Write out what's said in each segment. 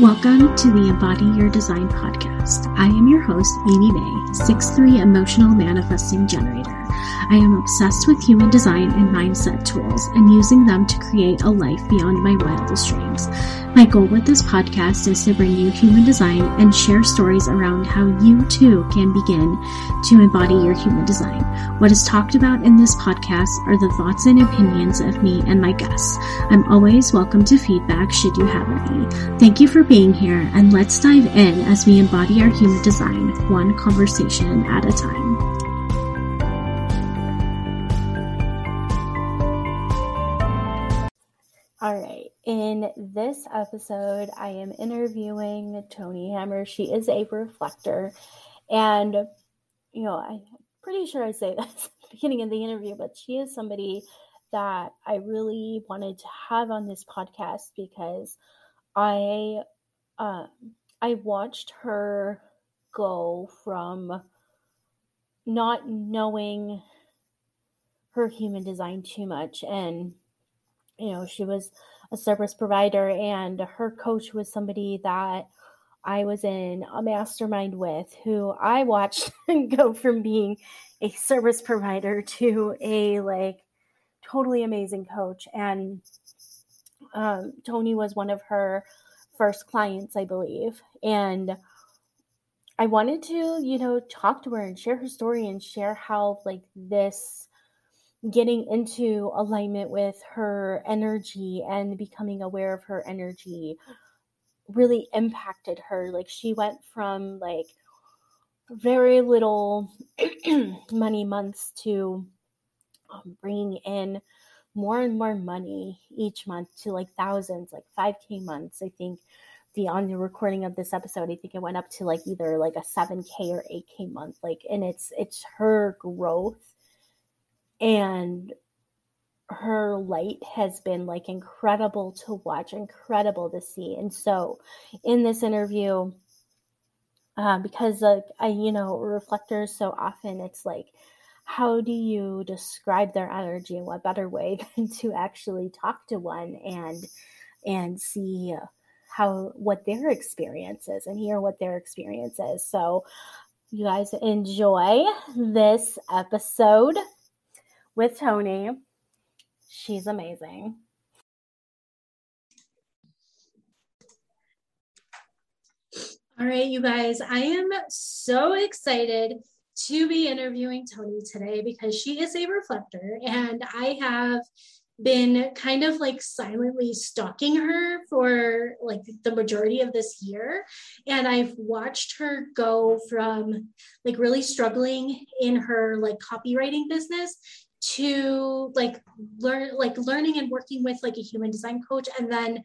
Welcome to the Embody Your Design podcast. I am your host, Amy May, 6'3 emotional manifesting generator. I am obsessed with human design and mindset tools and using them to create a life beyond my wildest dreams. My goal with this podcast is to bring you human design and share stories around how you too can begin to embody your human design. What is talked about in this podcast are the thoughts and opinions of me and my guests. I'm always welcome to feedback should you have any. Thank you for being here and let's dive in as we embody our human design one conversation at a time. All right. In this episode, I am interviewing Toni Hammer. She is a reflector. And, you know, I'm pretty sure I say this at the beginning of the interview, but she is somebody that I really wanted to have on this podcast because I uh, I watched her go from not knowing her human design too much and you know she was a service provider and her coach was somebody that I was in a mastermind with who I watched go from being a service provider to a like totally amazing coach. And um, Toni was one of her first clients I believe and I wanted to you know talk to her and share her story and share how like this getting into alignment with her energy and becoming aware of her energy really impacted her. Like she went from like very little money months to um, bringing in more and more money each month to like thousands like 5k months i think the on the recording of this episode i think it went up to like either like a 7k or 8k month like and it's it's her growth and her light has been like incredible to watch, incredible to see. And so, in this interview, uh, because like I, you know, reflectors so often it's like, how do you describe their energy? What better way than to actually talk to one and and see how what their experience is and hear what their experience is. So, you guys enjoy this episode with Toni. She's amazing. All right, you guys, I am so excited to be interviewing Toni today because she is a reflector and I have been kind of like silently stalking her for like the majority of this year. And i've watched her go from like really struggling in her like copywriting business to like learn like learning and working with like a human design coach and then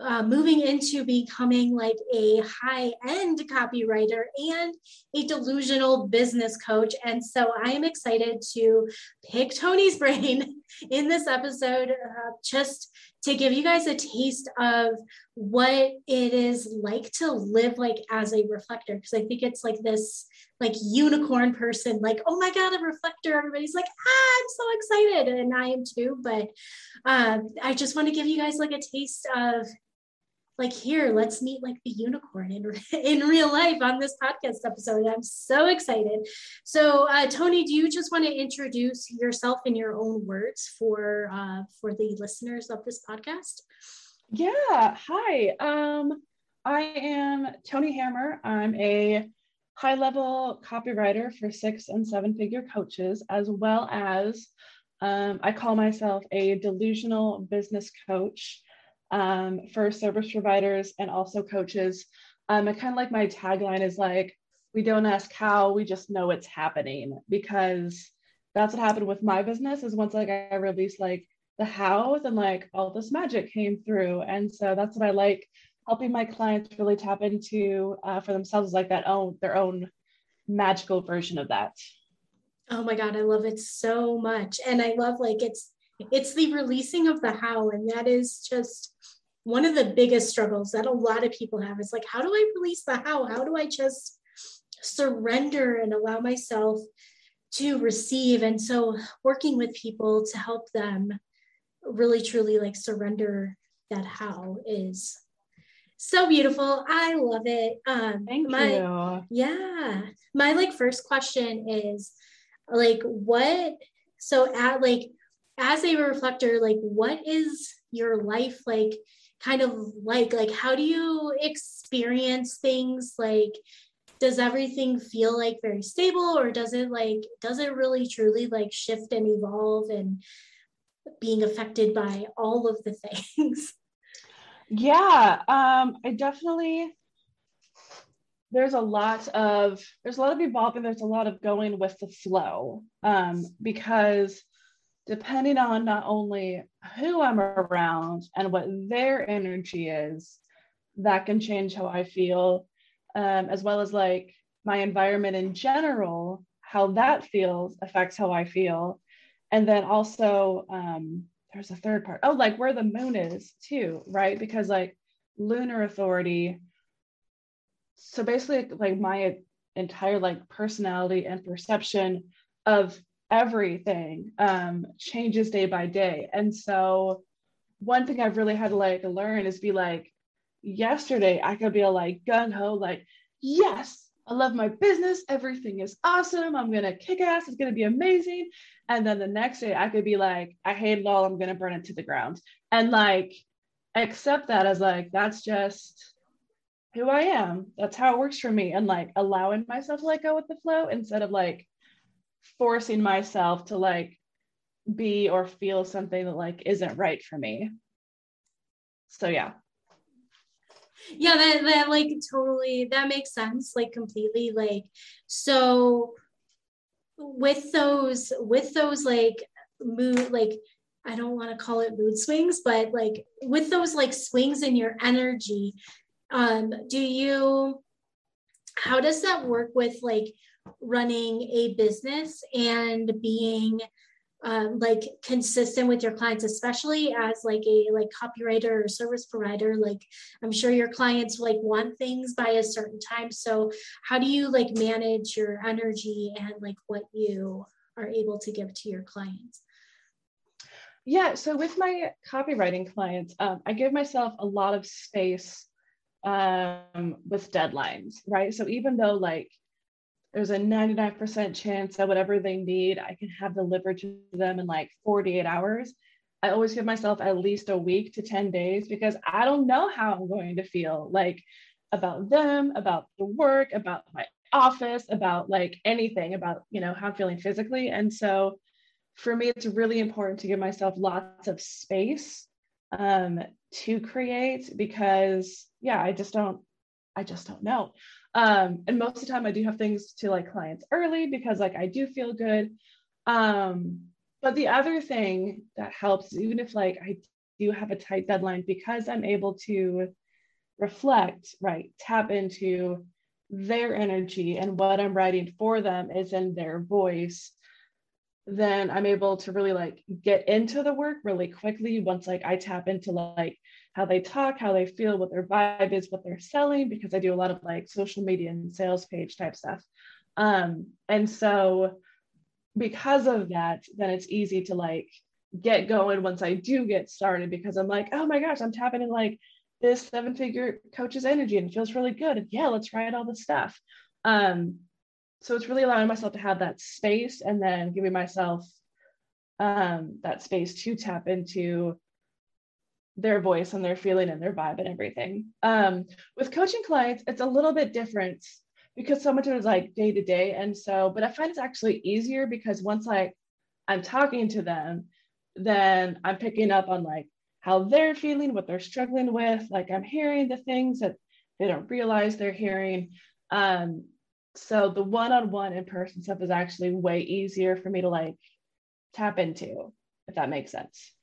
uh, moving into becoming like a high end copywriter and a delusional business coach. And so I am excited to pick Toni's brain in this episode uh, just to give you guys a taste of what it is like to live like as a reflector. Because I think it's like this like unicorn person, like, oh my God, a reflector. Everybody's like, ah, I'm so excited. And I am too. But um, I just want to give you guys like a taste of like here let's meet like the unicorn in, in real life on this podcast episode. I'm so excited. So uh, toni do you just want to introduce yourself in your own words for uh, for the listeners of this podcast? Yeah hi um i am toni hammer. I'm a high level copywriter for six and seven figure coaches as well as um, i call myself a delusional business coach um, for service providers and also coaches. Um, and kind of like my tagline is like, we don't ask how, we just know it's happening because that's what happened with my business is once like I released like the how, then like all this magic came through. And so that's what I like helping my clients really tap into uh, for themselves like that own their own magical version of that. Oh my God, I love it so much. And I love like it's it's the releasing of the how and that is just one of the biggest struggles that a lot of people have is like how do i release the how how do i just surrender and allow myself to receive and so working with people to help them really truly like surrender that how is so beautiful. I love it. Um, Thank my, you. Yeah. My like first question is like what so at like as a reflector, like what is your life like kind of like like how do you experience things like does everything feel like very stable or does it like does it really truly like shift and evolve and being affected by all of the things Yeah, um, I definitely there's a lot of there's a lot of evolving, there's a lot of going with the flow. Um, because depending on not only who I'm around and what their energy is, that can change how I feel, um, as well as like my environment in general, how that feels affects how I feel. And then also, um, there's a third part. Oh, like where the moon is too, right? Because like lunar authority. So basically, like my entire like personality and perception of everything um, changes day by day. And so, one thing I've really had to like learn is be like, yesterday I could be like gung ho, like, yes, I love my business. Everything is awesome. I'm going to kick ass. It's going to be amazing. And then the next day I could be like, I hate it all. I'm going to burn it to the ground. And like, accept that as like, that's just who I am. That's how it works for me. And like allowing myself to like go with the flow instead of like forcing myself to like be or feel something that like isn't right for me. So yeah. yeah that, that like totally that makes sense like completely like so with those with those like mood like i don't want to call it mood swings but like with those like swings in your energy um do you how does that work with like running a business and being um, like consistent with your clients especially as like a like copywriter or service provider like i'm sure your clients like want things by a certain time so how do you like manage your energy and like what you are able to give to your clients Yeah. So with my copywriting clients, um, I give myself a lot of space um, with deadlines, right? So even though like there's a 99% chance that whatever they need, I can have delivered to them in like 48 hours. I always give myself at least a week to 10 days because I don't know how I'm going to feel like about them, about the work, about my office, about like anything, about, you know, how I'm feeling physically. And so for me, it's really important to give myself lots of space um, to create because, yeah, I just don't, I just don't know. Um, and most of the time I do have things to like clients early because like I do feel good. Um, but the other thing that helps, even if like I do have a tight deadline, because I'm able to reflect, right, tap into their energy and what I'm writing for them is in their voice, then I'm able to really like get into the work really quickly once like I tap into like how they talk, how they feel, what their vibe is, what they're selling, because I do a lot of like social media and sales page type stuff. Um, and so because of that, then it's easy to like get going once I do get started because I'm like, oh my gosh, I'm tapping in like this seven figure coach's energy and it feels really good. And yeah, let's write all the stuff. Um, so it's really allowing myself to have that space and then giving myself um, that space to tap into their voice and their feeling and their vibe and everything. Um, with coaching clients, it's a little bit different because so much of it is like day to day. And so, but I find it's actually easier because once like I'm talking to them, then I'm picking up on like how they're feeling, what they're struggling with. Like I'm hearing the things that they don't realize they're hearing. Um, so the one-on-one in-person stuff is actually way easier for me to like tap into, if that makes sense.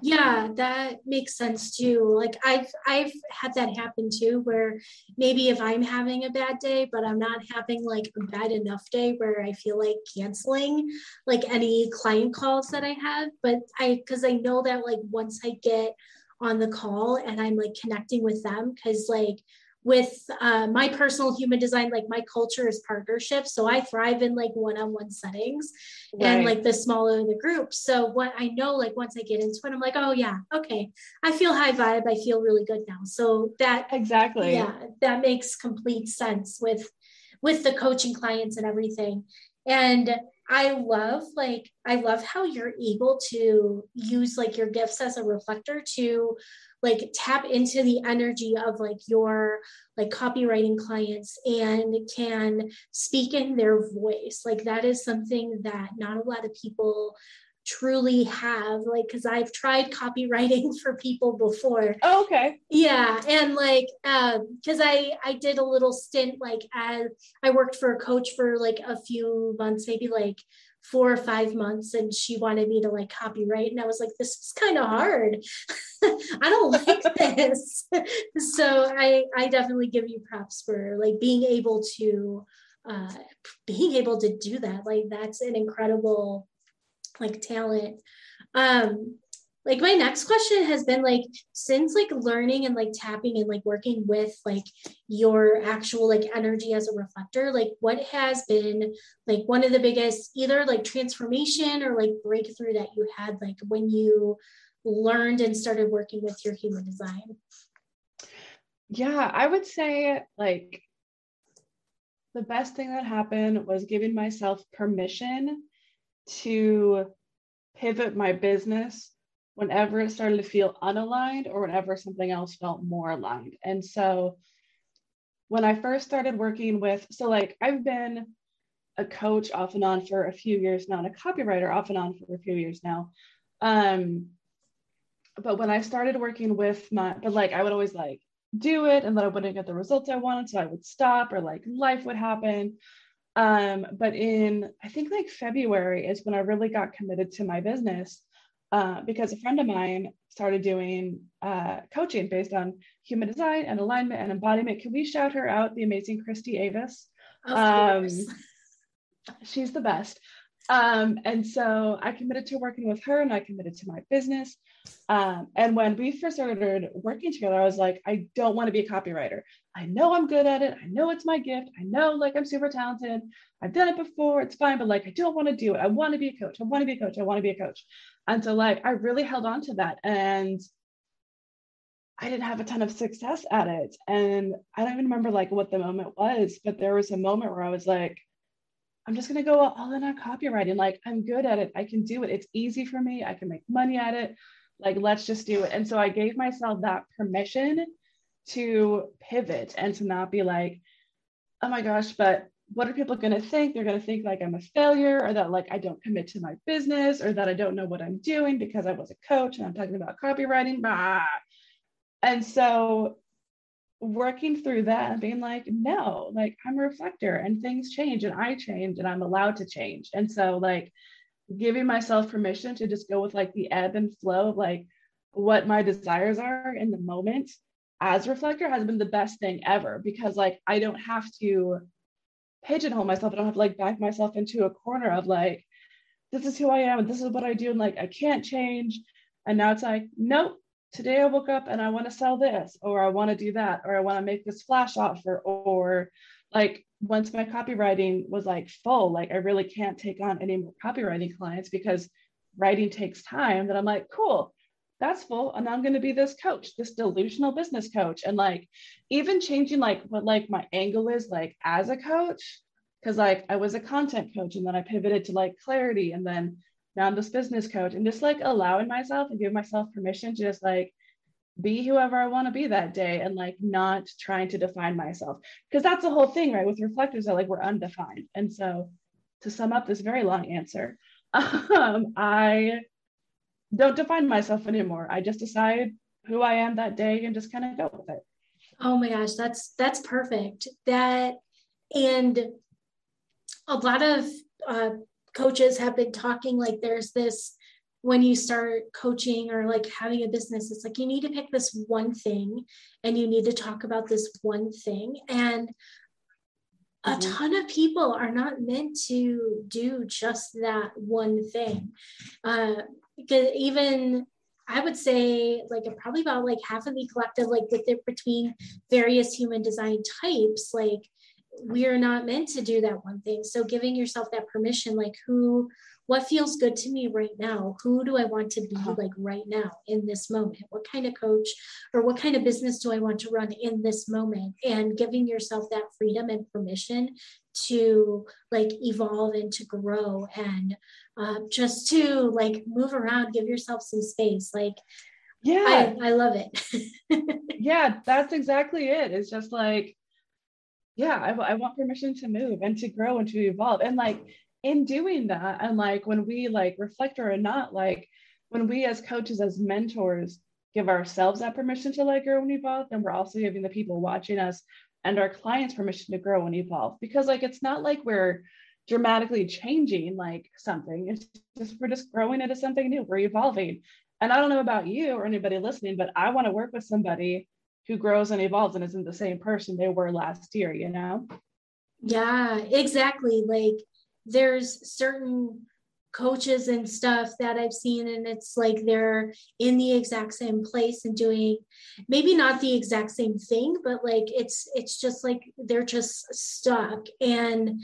Yeah that makes sense too. Like i've i've had that happen too where maybe if i'm having a bad day but i'm not having like a bad enough day where i feel like canceling like any client calls that i have but i because i know that like once i get on the call and i'm like connecting with them because like with uh, my personal human design, like my culture is partnership. So I thrive in like one-on-one settings right. and like the smaller the group. So what I know, like once I get into it, I'm like, oh yeah, okay. I feel high vibe. I feel really good now. So that exactly. Yeah, that makes complete sense with with the coaching clients and everything. And I love like I love how you're able to use like your gifts as a reflector to like tap into the energy of like your like copywriting clients and can speak in their voice. Like that is something that not a lot of people truly have like because i've tried copywriting for people before. Oh, okay. Yeah and like um because i i did a little stint like as i worked for a coach for like a few months maybe like four or five months and she wanted me to like copywrite and i was like this is kind of hard. I don't like this. So i i definitely give you props for like being able to uh being able to do that. Like that's an incredible like talent. Um like my next question has been like since like learning and like tapping and like working with like your actual like energy as a reflector like what has been like one of the biggest either like transformation or like breakthrough that you had like when you learned and started working with your human design? Yeah i would say like the best thing that happened was giving myself permission to pivot my business whenever it started to feel unaligned or whenever something else felt more aligned. And so when I first started working with, so like I've been a coach off and on for a few years now, and a copywriter off and on for a few years now. Um, but when I started working with my, but like I would always like do it and then I wouldn't get the results I wanted, so I would stop or like life would happen. Um, but in I think like February is when I really got committed to my business uh, because a friend of mine started doing uh, coaching based on human design and alignment and embodiment. Can we shout her out, the amazing Christy Avis? Of Um, she's the best. Um, and so I committed to working with her and I committed to my business. Um, and when we first started working together, I was like, I don't want to be a copywriter. I know I'm good at it. I know it's my gift. I know like I'm super talented. I've done it before. It's fine, but like I don't want to do it. I want to be a coach. I want to be a coach. I want to be a coach. And so like I really held on to that. And I didn't have a ton of success at it. And I don't even remember like what the moment was, but there was a moment where I was like, I'm just going to go all in on copywriting. Like, I'm good at it. I can do it. It's easy for me. I can make money at it. Like, let's just do it. And so I gave myself that permission to pivot and to not be like, oh my gosh, but what are people going to think? They're going to think like I'm a failure or that like I don't commit to my business or that I don't know what I'm doing because I was a coach and I'm talking about copywriting. Bah. And so working through that and being like, no, like I'm a reflector and things change and I change and I'm allowed to change. And so, like, giving myself permission to just go with like the ebb and flow of like what my desires are in the moment as reflector has been the best thing ever because like I don't have to pigeonhole myself. I don't have to like back myself into a corner of like, this is who I am and this is what I do. And like, I can't change. And now it's like, nope, today I woke up and I want to sell this, or I want to do that, or I want to make this flash offer, or like once my copywriting was like full, like I really can't take on any more copywriting clients because writing takes time. That I'm like, cool, that's full. And I'm going to be this coach, this delusional business coach. And like even changing like what like my angle is like as a coach, because like I was a content coach and then I pivoted to like clarity and then I'm this business coach and just like allowing myself and giving myself permission to just like be whoever I want to be that day and like not trying to define myself. Because that's the whole thing, right? With reflectors that like we're undefined. And so to sum up this very long answer, um, I don't define myself anymore. I just decide who I am that day and just kind of go with it. Oh my gosh, that's that's perfect. That and a lot of uh, coaches have been talking like there's this when you start coaching or like having a business it's like you need to pick this one thing and you need to talk about this one thing and a mm-hmm. ton of people are not meant to do just that one thing uh, because even I would say like probably about like half of the collective, like with it between various human design types, like we're not meant to do that one thing. So giving yourself that permission, like who, what feels good to me right now? Who do I want to be uh-huh. like right now in this moment? What kind of coach or what kind of business do I want to run in this moment? And giving yourself that freedom and permission to like evolve and to grow and uh, just to like move around, give yourself some space. Like, yeah, I, I love it. yeah, that's exactly it. It's just like, yeah, I, I want permission to move and to grow and to evolve. And like in doing that, and like when we like reflect or not, like when we as coaches, as mentors, give ourselves that permission to like grow and evolve, then we're also giving the people watching us and our clients permission to grow and evolve. Because like it's not like we're dramatically changing like something. It's just we're just growing into something new. We're evolving. And I don't know about you or anybody listening, but I want to work with somebody who grows and evolves and isn't the same person they were last year, you know? Yeah, exactly. Like there's certain coaches and stuff that I've seen, and it's like they're in the exact same place and doing maybe not the exact same thing, but like it's it's just like they're just stuck. And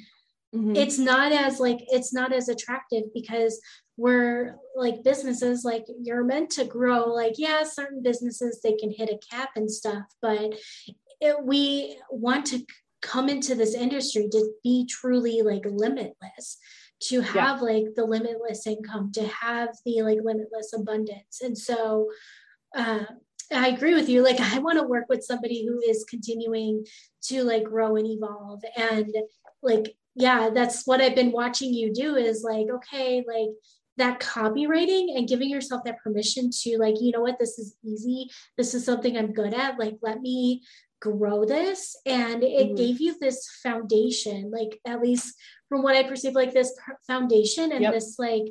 mm-hmm. it's not as like it's not as attractive because we're like businesses like you're meant to grow like yeah certain businesses they can hit a cap and stuff but it, we want to come into this industry to be truly like limitless to have yeah. like the limitless income to have the like limitless abundance and so uh, I agree with you. Like, I want to work with somebody who is continuing to like grow and evolve. And like, yeah, that's what I've been watching you do is like, okay, like that copywriting and giving yourself that permission to like you know what this is easy this is something i'm good at like let me grow this and it mm-hmm. gave you this foundation like at least from what i perceive like this foundation and yep. this like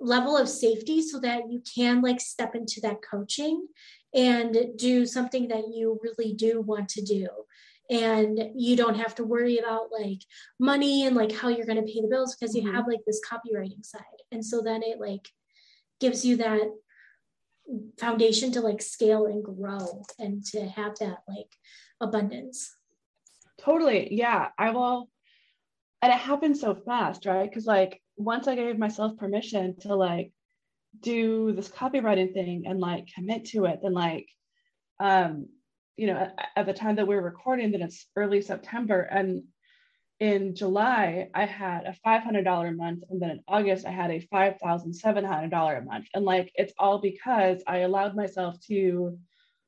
level of safety so that you can like step into that coaching and do something that you really do want to do and you don't have to worry about like money and like how you're going to pay the bills because you mm-hmm. have like this copywriting side. And so then it like gives you that foundation to like scale and grow and to have that like abundance. Totally. Yeah. I will and it happened so fast right? Because like once i gave myself permission to like do this copywriting thing and like commit to it then like um you know, at, at the time that we're recording, then it's early September. And in July, I had a $500 a month. And then in August, I had a $5,700 a month. And like, it's all because I allowed myself to,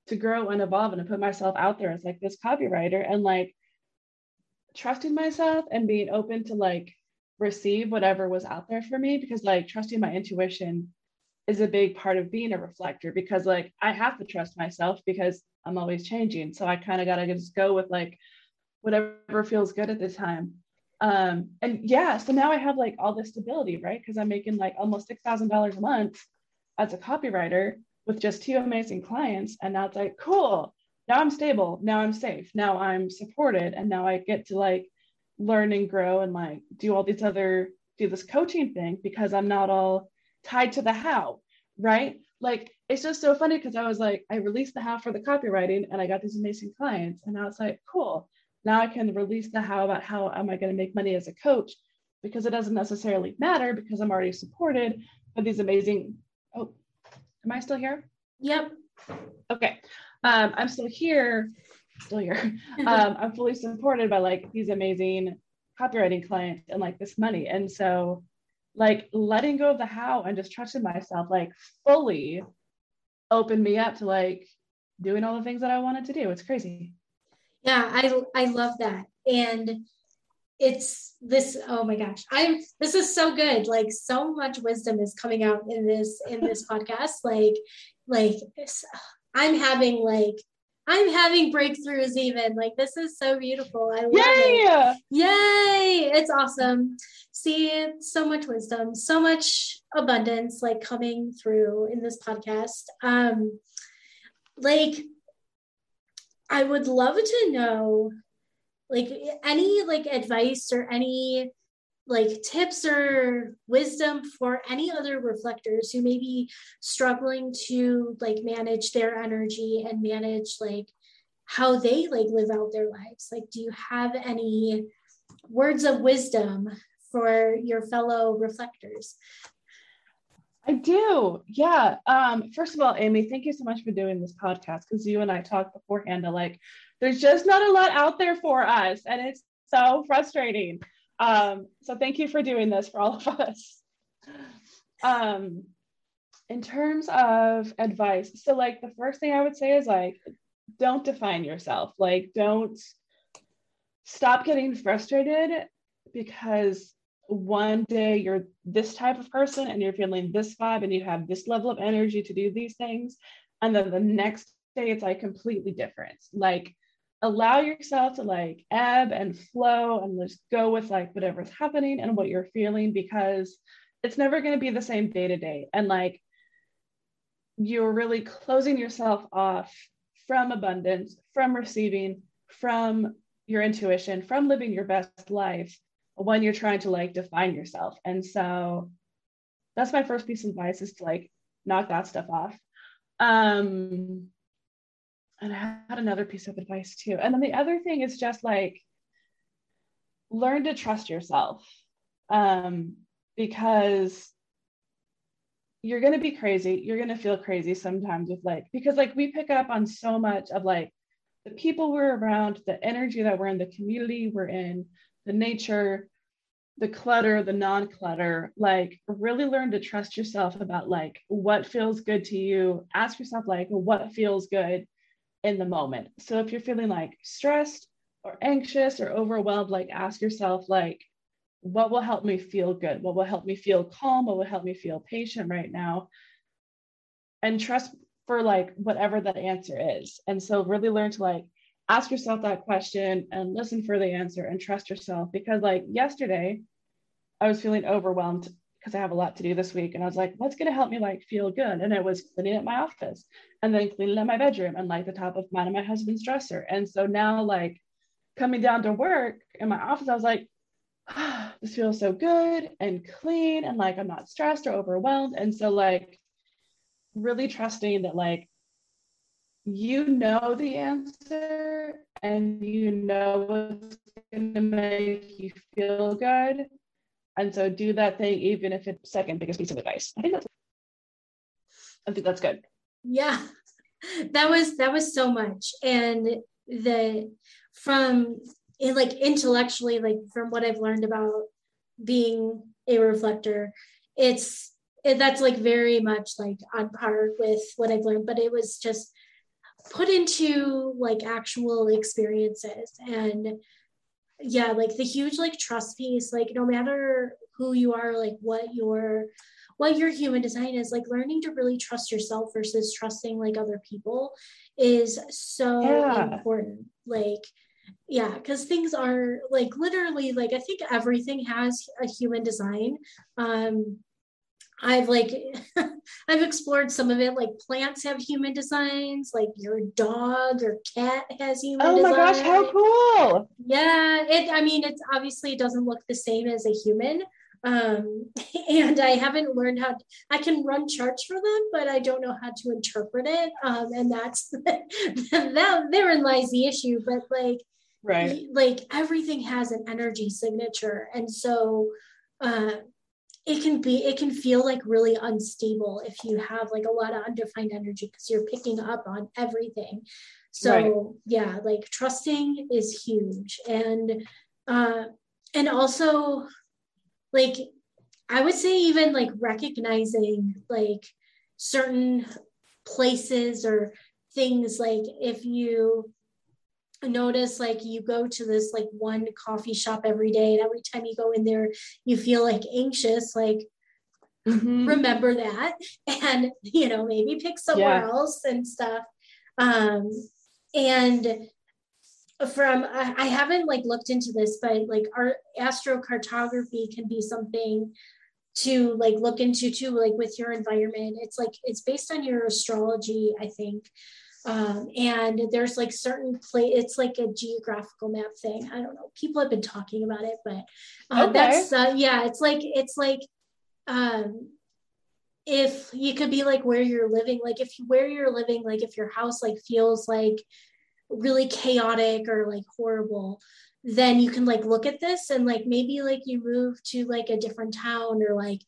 to grow and evolve and to put myself out there as like this copywriter and like trusting myself and being open to like receive whatever was out there for me because like trusting my intuition is a big part of being a reflector because like I have to trust myself because I'm always changing. So I kind of got to just go with like whatever feels good at the time. Um, and yeah, so now I have like all this stability, right? Because I'm making like almost $6,000 a month as a copywriter with just two amazing clients. And now it's like, cool. Now I'm stable. Now I'm safe. Now I'm supported. And now I get to like learn and grow and like do all these other, do this coaching thing because I'm not all tied to the how, right? Like it's just so funny because I was like, I released the how for the copywriting and I got these amazing clients. And now it's like, cool. Now I can release the how about how am I going to make money as a coach because it doesn't necessarily matter because I'm already supported by these amazing. Oh, am I still here? Yep. Okay. Um, I'm still here, still here. um, I'm fully supported by like these amazing copywriting clients and like this money. And so like letting go of the how and just trusting myself like fully opened me up to like doing all the things that I wanted to do. It's crazy. Yeah, I I love that. And it's this oh my gosh. I'm this is so good. Like so much wisdom is coming out in this in this podcast like like I'm having like I'm having breakthroughs even. Like this is so beautiful. I love Yay! it. Yay! It's awesome. See so much wisdom, so much abundance like coming through in this podcast. Um like I would love to know like any like advice or any like tips or wisdom for any other reflectors who may be struggling to like manage their energy and manage like how they like live out their lives like do you have any words of wisdom for your fellow reflectors I do. Yeah. Um, first of all, Amy, thank you so much for doing this podcast because you and I talked beforehand. Like, there's just not a lot out there for us, and it's so frustrating. Um, so thank you for doing this for all of us. Um, in terms of advice, so like the first thing I would say is like, don't define yourself. Like, don't stop getting frustrated because one day you're this type of person and you're feeling this vibe and you have this level of energy to do these things. And then the next day it's like completely different. Like, allow yourself to like ebb and flow and just go with like whatever's happening and what you're feeling because it's never going to be the same day to day and like you're really closing yourself off from abundance from receiving from your intuition from living your best life when you're trying to like define yourself and so that's my first piece of advice is to like knock that stuff off um and I had another piece of advice too. And then the other thing is just like learn to trust yourself um, because you're going to be crazy. You're going to feel crazy sometimes with like, because like we pick up on so much of like the people we're around, the energy that we're in, the community we're in, the nature, the clutter, the non clutter. Like, really learn to trust yourself about like what feels good to you. Ask yourself, like, what feels good in the moment. So if you're feeling like stressed or anxious or overwhelmed, like ask yourself, like, what will help me feel good? What will help me feel calm? What will help me feel patient right now? And trust for like whatever that answer is. And so really learn to like ask yourself that question and listen for the answer and trust yourself. Because like yesterday, I was feeling overwhelmed because I have a lot to do this week. And I was like, what's going to help me like feel good? And it was cleaning up my office and then cleaning up my bedroom and like the top of mine and my husband's dresser. And so now, like coming down to work in my office, I was like, ah, this feels so good and clean and like I'm not stressed or overwhelmed. And so, like, really trusting that, like, you know the answer and you know what's going to make you feel good and so do that thing, even if it's second biggest piece of advice. I think that's I think that's good. Yeah. That was that was so much. And the from like intellectually, like from what I've learned about being a reflector, it's it, that's like very much like on par with what I've learned, but it was just put into like actual experiences. And yeah like the huge like trust piece like no matter who you are like what your what your human design is like learning to really trust yourself versus trusting like other people is so yeah. important. Like yeah because things are like literally like i think everything has a human design. Um I've like I've explored some of it. Like plants have human designs, like your dog or cat has human. Designs. Oh my design. gosh, how cool! Yeah, it. I mean, it's obviously it doesn't look the same as a human, um, and I haven't learned how. To, I can run charts for them, but I don't know how to interpret it. Um, and that's that. Therein lies the issue. But like, right, like everything has an energy signature, and so. Uh, it can be it can feel like really unstable if you have like a lot of undefined energy because you're picking up on everything so right. yeah like trusting is huge and uh and also like i would say even like recognizing like certain places or things like if you notice like you go to this like one coffee shop every day and every time you go in there you feel like anxious like mm-hmm. remember that and you know maybe pick somewhere yeah. else and stuff um and from I, I haven't like looked into this but like our astrocartography can be something to like look into too like with your environment it's like it's based on your astrology i think Um, and there's like certain play it's like a geographical map thing i don't know people have been talking about it but uh, okay. that's uh, yeah it's like it's like um if you could be like where you're living like if you where you're living like if your house like feels like really chaotic or like horrible then you can like look at this and like maybe like you move to like a different town or like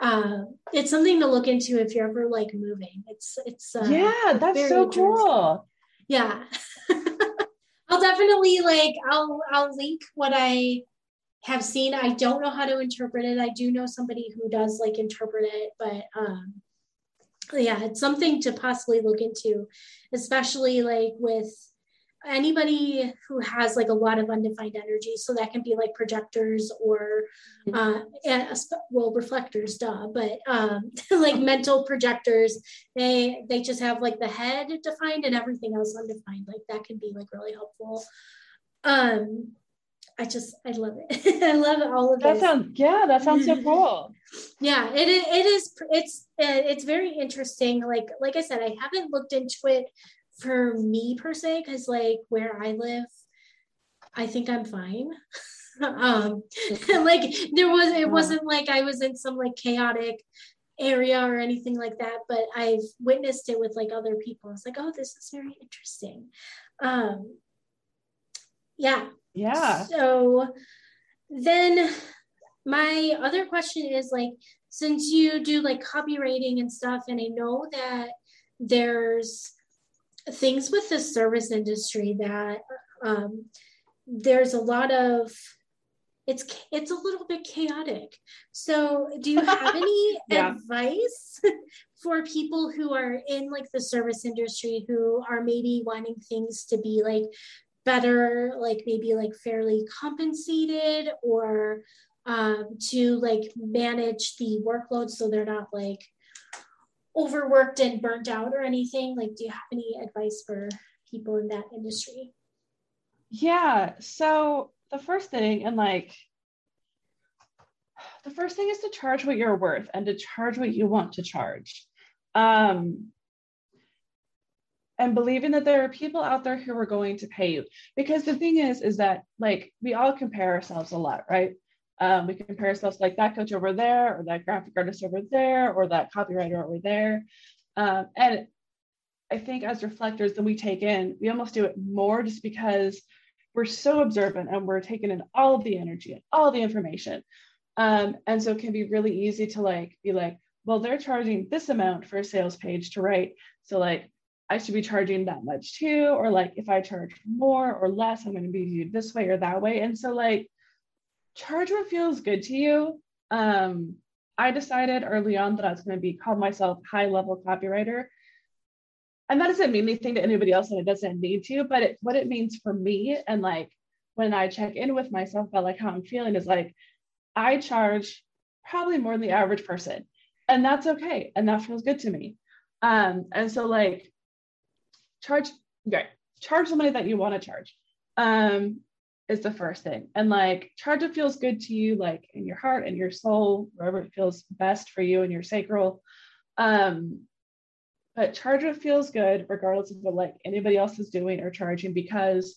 uh, it's something to look into if you're ever like moving. It's it's uh, yeah, that's so cool. Yeah, I'll definitely like I'll I'll link what I have seen. I don't know how to interpret it. I do know somebody who does like interpret it, but um, yeah, it's something to possibly look into, especially like with anybody who has like a lot of undefined energy so that can be like projectors or mm-hmm. uh well reflectors duh but um like mental projectors they they just have like the head defined and everything else undefined like that can be like really helpful um I just I love it. I love all of that. That sounds yeah, that sounds so cool. yeah, it it is it's it's very interesting. Like like I said, I haven't looked into it for me per se, because like where I live, I think I'm fine. um like there was it wasn't like I was in some like chaotic area or anything like that, but I've witnessed it with like other people. It's like, oh, this is very interesting. Um yeah. Yeah. So then my other question is like since you do like copywriting and stuff and I know that there's things with the service industry that um, there's a lot of it's it's a little bit chaotic so do you have any yeah. advice for people who are in like the service industry who are maybe wanting things to be like better like maybe like fairly compensated or um, to like manage the workload so they're not like overworked and burnt out or anything? Like, do you have any advice for people in that industry? Yeah. So the first thing, and like, the first thing is to charge what you're worth and to charge what you want to charge. Um, and believing that there are people out there who are going to pay you. Because the thing is, is that like we all compare ourselves a lot, right? Um, we compare ourselves like that coach over there, or that graphic artist over there, or that copywriter over there. Um, and I think as reflectors, then we take in, we almost do it more just because we're so observant and we're taking in all of the energy and all the information. Um, and so it can be really easy to like be like, well, they're charging this amount for a sales page to write. So like I should be charging that much too. Or like if I charge more or less, I'm going to be viewed this way or that way. And so like charge what feels good to you. Um, I decided early on that I was going to be call myself high level copywriter. And that doesn't mean anything to anybody else and it doesn't need to, but it, what it means for me and like when I check in with myself about like how I'm feeling is like I charge probably more than the average person. And that's okay. And that feels good to me. Um, and so like charge, okay, charge the money that you want to charge. Um, is the first thing. And like charge what feels good to you, like in your heart and your soul, wherever it feels best for you and your sacral. Um, but charge what feels good, regardless of what like anybody else is doing or charging, because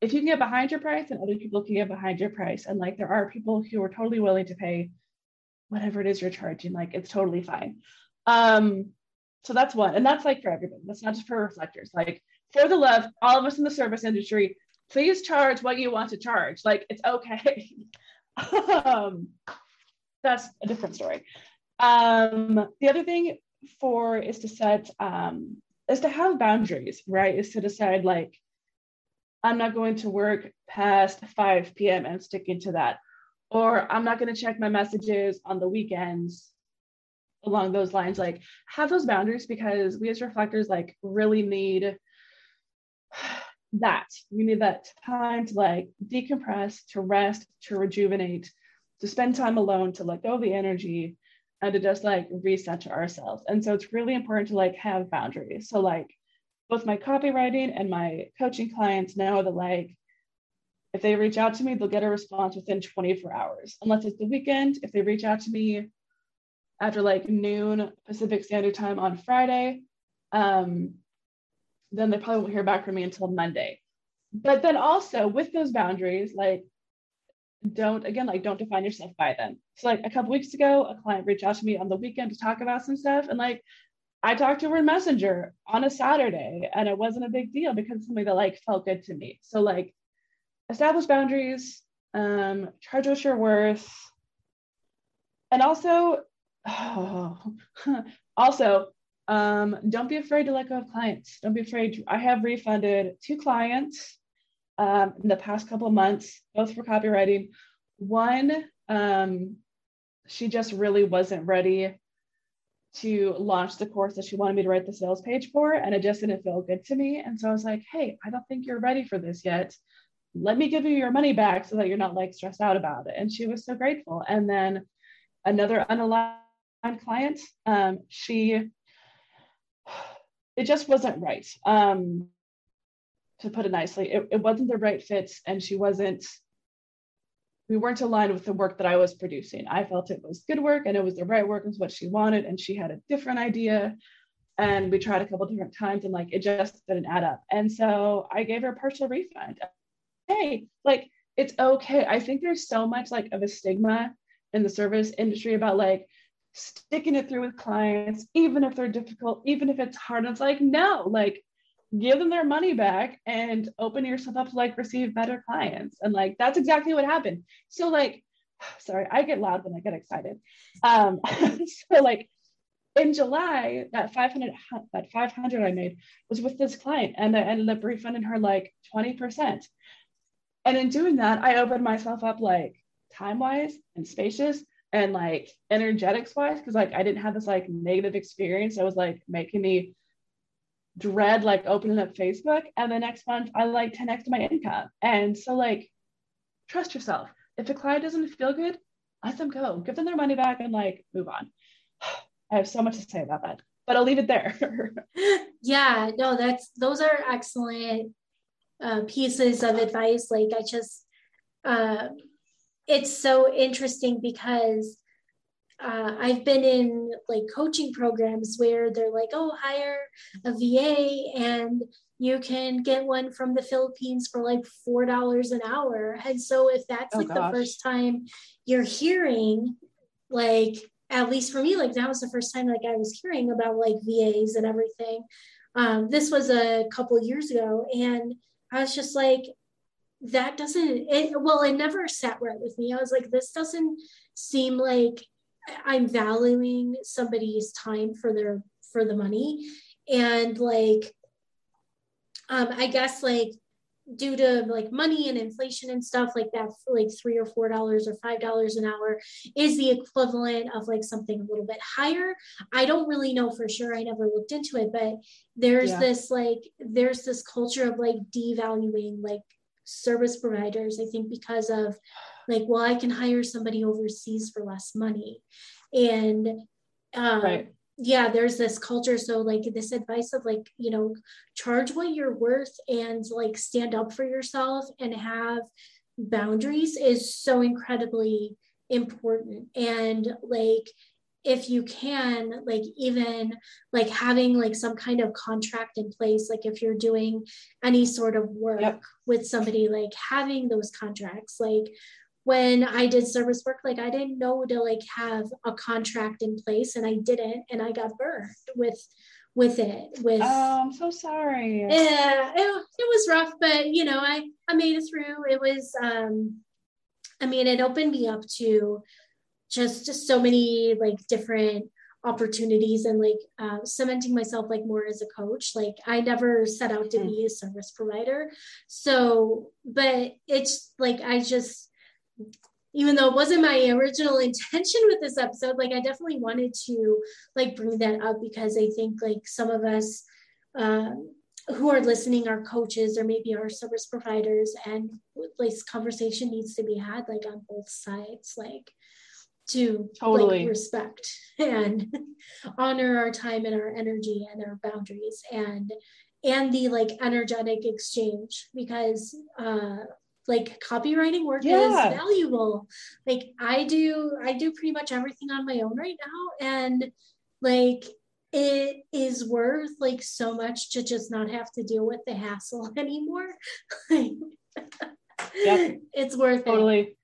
if you can get behind your price and other people can get behind your price, and like there are people who are totally willing to pay whatever it is you're charging, like it's totally fine. Um, so that's one, and that's like for everybody. That's not just for reflectors. Like for the love, all of us in the service industry, please charge what you want to charge. Like it's okay. um, that's a different story. Um, the other thing for is to set um, is to have boundaries, right? Is to decide like I'm not going to work past 5 p.m. and sticking to that, or I'm not going to check my messages on the weekends along those lines like have those boundaries because we as reflectors like really need that. We need that time to like decompress to rest to rejuvenate to spend time alone to let go of the energy and to just like reset ourselves. And so it's really important to like have boundaries. So like both my copywriting and my coaching clients know that like if they reach out to me they'll get a response within 24 hours. Unless it's the weekend if they reach out to me after like noon pacific standard time on friday um, then they probably won't hear back from me until Monday. But then also with those boundaries, like don't again like don't define yourself by them. So like a couple weeks ago, a client reached out to me on the weekend to talk about some stuff, and like I talked to her in Messenger on a Saturday, and it wasn't a big deal because it's something that like felt good to me. So like establish boundaries, um, charge what you're worth, and also oh, also um, don't be afraid to let go of clients. Don't be afraid. I have refunded two clients um, in the past couple of months, both for copywriting. One, um, she just really wasn't ready to launch the course that she wanted me to write the sales page for, and it just didn't feel good to me. And so I was like, hey, I don't think you're ready for this yet. Let me give you your money back so that you're not like stressed out about it. And she was so grateful. And then another unaligned client, um, she it just wasn't right. Um, to put it nicely, it, it wasn't the right fit, and she wasn't. We weren't aligned with the work that I was producing. I felt it was good work and it was the right work, was what she wanted, and she had a different idea. And we tried a couple different times, and like it just didn't add up. And so I gave her a partial refund. Hey, like it's okay. I think there's so much like of a stigma in the service industry about like sticking it through with clients, even if they're difficult, even if it's hard. And It's like, no, like give them their money back and open yourself up to like receive better clients. And like that's exactly what happened. So like, sorry, I get loud when I get excited. Um, so like in July, that 500 that 500 I made was with this client, and I ended up refunding her like 20%. And in doing that, I opened myself up like time wise and spacious and like energetics wise because like i didn't have this like negative experience that was like making me dread like opening up facebook. And the next month i like 10x to my income. And so like trust yourself. If a client doesn't feel good let them go. Give them their money back and like move on. I have so much to say about that but i'll leave it there. Yeah no that's those are excellent uh, pieces of advice. Like i just uh, it's so interesting because uh, I've been in like coaching programs where they're like, oh, hire a VA and you can get one from the Philippines for like $4 an hour. And so if that's oh, like gosh. the first time you're hearing, like, at least for me, like that was the first time like I was hearing about like VAs and everything. Um, this was a couple years ago. And I was just like, that doesn't it, well it never sat right with me. I was like this doesn't seem like i'm valuing somebody's time for their for the money. And like um i guess like due to like money and inflation and stuff like that like three or four dollars or five dollars an hour is the equivalent of like something a little bit higher. I don't really know for sure. I never looked into it but there's yeah. this like there's this culture of like devaluing like service providers, I think because of like, well, I can hire somebody overseas for less money. And um, right. yeah, there's this culture. So, like, this advice of like, you know, charge what you're worth and like stand up for yourself and have boundaries is so incredibly important. And like, if you can like even like having like some kind of contract in place like if you're doing any sort of work yep. with somebody like having those contracts like when I did service work, like I didn't know to like have a contract in place and I didn't and I got burned with with it with oh i'm so sorry yeah it, it was rough but you know i i made it through it was um i mean it opened me up to just just so many like different opportunities and like uh, cementing myself like more as a coach like i never set out to mm. be a service provider so but it's like i just even though it wasn't my original intention with this episode like i definitely wanted to like bring that up because i think like some of us uh, who are listening are coaches or maybe our service providers and like conversation needs to be had like on both sides like to totally like, respect and honor our time and our energy and our boundaries and and the like energetic exchange because uh like copywriting work yeah. is valuable like i do i do pretty much everything on my own right now and like it is worth like so much to just not have to deal with the hassle anymore. yep. It's worth totally. it.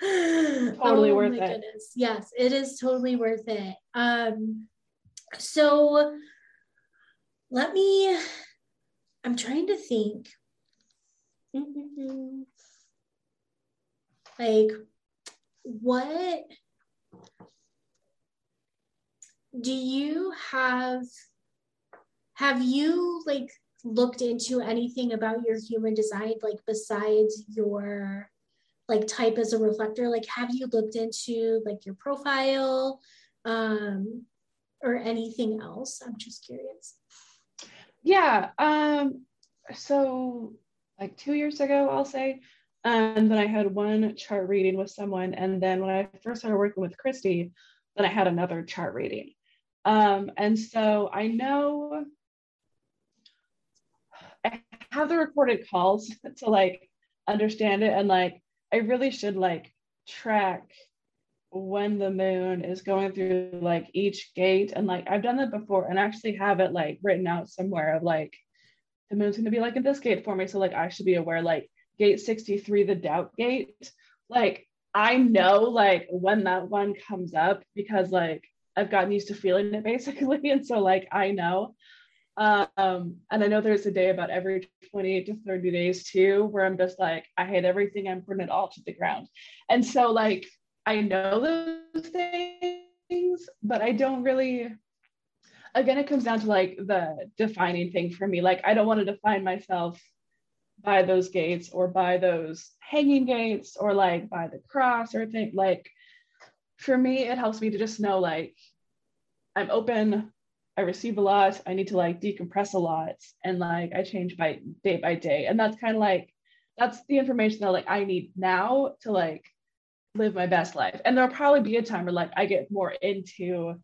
Totally oh, worth my it. Goodness. Yes, it is totally worth it. Um, so let me, I'm trying to think. Like, what do you have have you like looked into anything about your human design like besides your like type as a reflector like have you looked into like your profile um or anything else i'm just curious Yeah. Um, so like two years ago, I'll say. And then I had one chart reading with someone. And then when I first started working with Christy, then I had another chart reading. Um, and so I know I have the recorded calls to like understand it. And like I really should like track when the moon is going through like each gate. And like I've done that before and actually have it like written out somewhere of like the moon's going to be like in this gate for me. So like I should be aware like gate 63 the doubt gate. Like I know like when that one comes up because like I've gotten used to feeling it basically. And so like I know um and I know there's a day about every 28 to 30 days too where I'm just like I hate everything I'm putting it all to the ground and so like I know those things, but I don't really. Again, it comes down to like the defining thing for me. Like, I don't want to define myself by those gates or by those hanging gates or like by the cross or thing. Like, for me, it helps me to just know like I'm open. I receive a lot. I need to like decompress a lot, and like I change by day by day, and that's kind of like that's the information that like I need now to like live my best life. And there'll probably be a time where like I get more into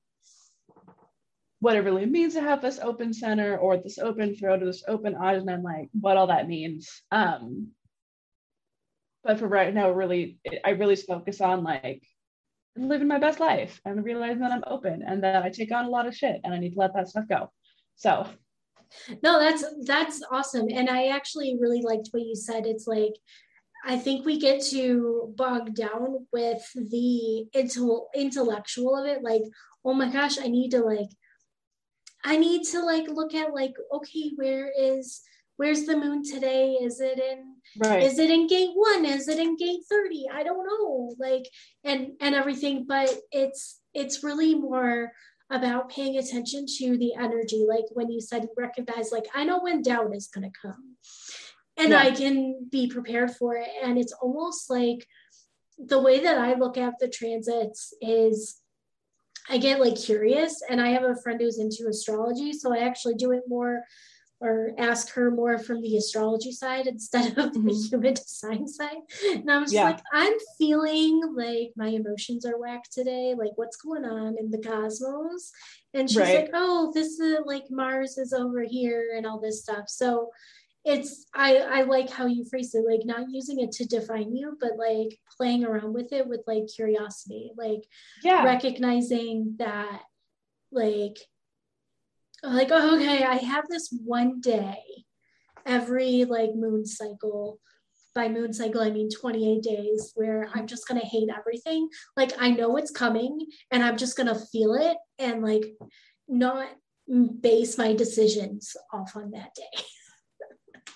what it really means to have this open center or this open throat or this open ajna and like what all that means. Um, but for right now, really, I really focus on like living my best life and realizing that I'm open and that I take on a lot of shit and I need to let that stuff go. So no that's that's awesome and i actually really liked what you said it's like I think we get to bog down with the intellectual of it. Like, oh my gosh, I need to like, I need to like look at like, okay, where is where's the moon today? Is it in right. is it in gate one? Is it in gate 30? I don't know. Like and and everything, but it's it's really more about paying attention to the energy. Like when you said you recognize, like, I know when doubt is gonna come and yeah. I can be prepared for it. And it's almost like the way that I look at the transits is I get like curious, and I have a friend who's into astrology, so I actually do it more or ask her more from the astrology side instead of mm-hmm. the human design side. And I was yeah. like, I'm feeling like my emotions are whacked today. Like, what's going on in the cosmos? And she's right. like, oh, this is like Mars is over here and all this stuff. So it's I I like how you phrase it, like not using it to define you, but like playing around with it with like curiosity, like yeah, recognizing that like like oh, okay, I have this one day every like moon cycle. By moon cycle, I mean 28 days where I'm just gonna hate everything. Like I know it's coming and I'm just gonna feel it and like not base my decisions off on that day.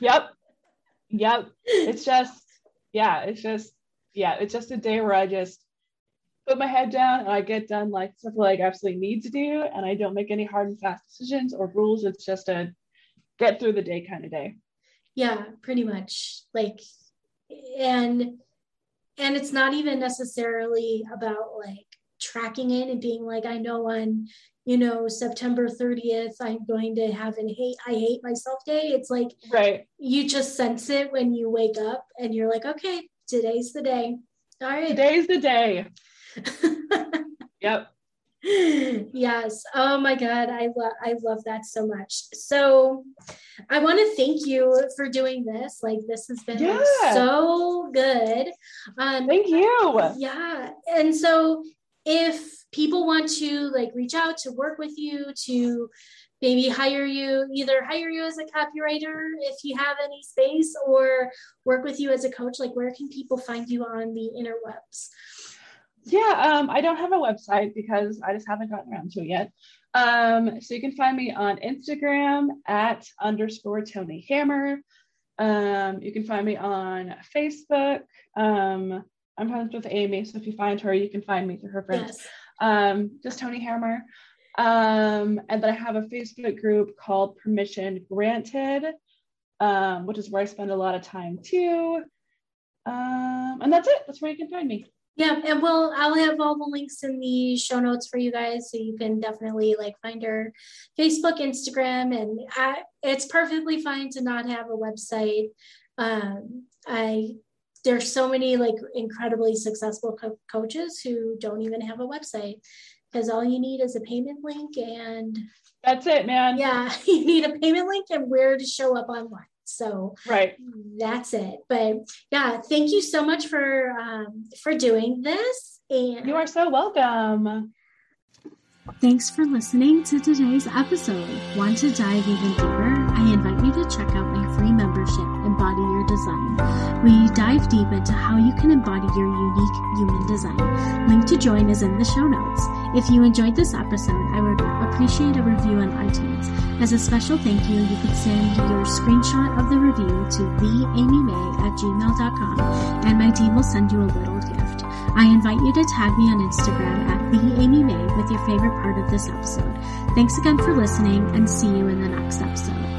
Yep. Yep. It's just, yeah, it's just, yeah, it's just a day where I just put my head down and I get done like stuff like I absolutely need to do. And I don't make any hard and fast decisions or rules. It's just a get through the day kind of day. Yeah, pretty much. Like, and, and it's not even necessarily about like tracking it and being like, I know on you know, September 30th, I'm going to have an hate, I hate myself day. It's like, right. You just sense it when you wake up and you're like, okay, today's the day. All right. Today's the day. yep. Yes. Oh my God. I love I love that so much. So I want to thank you for doing this. Like this has been yeah. like, so good. Um thank you. Yeah. And so if people want to like reach out to work with you to maybe hire you either hire you as a copywriter if you have any space or work with you as a coach like where can people find you on the interwebs yeah um, i don't have a website because i just haven't gotten around to it yet um, so you can find me on instagram at underscore toni hammer um, you can find me on facebook um, i'm friends with amy so if you find her you can find me through her friends yes. um, just toni hammer um, and then I have a Facebook group called Permission Granted, um, which is where I spend a lot of time too. Um, and that's it. That's where you can find me. Yeah, and we'll I'll have all the links in the show notes for you guys, so you can definitely like find her Facebook, Instagram, and I, it's perfectly fine to not have a website. Um, I there's so many like incredibly successful co- coaches who don't even have a website because all you need is a payment link and that's it, man. Yeah, you need a payment link and where to show up online. So right, that's it. But yeah, thank you so much for um, for doing this. And you are so welcome. Thanks for listening to today's episode. Want to dive even deeper? I invite you to check out my free membership, Embody Your Design. We dive deep into how you can embody your unique human design. Link to join is in the show notes. If you enjoyed this episode, I would appreciate a review on iTunes. As a special thank you, you could send your screenshot of the review to theamymay at gmail.com and my team will send you a little gift. I invite you to tag me on Instagram at theamymay with your favorite part of this episode. Thanks again for listening and see you in the next episode.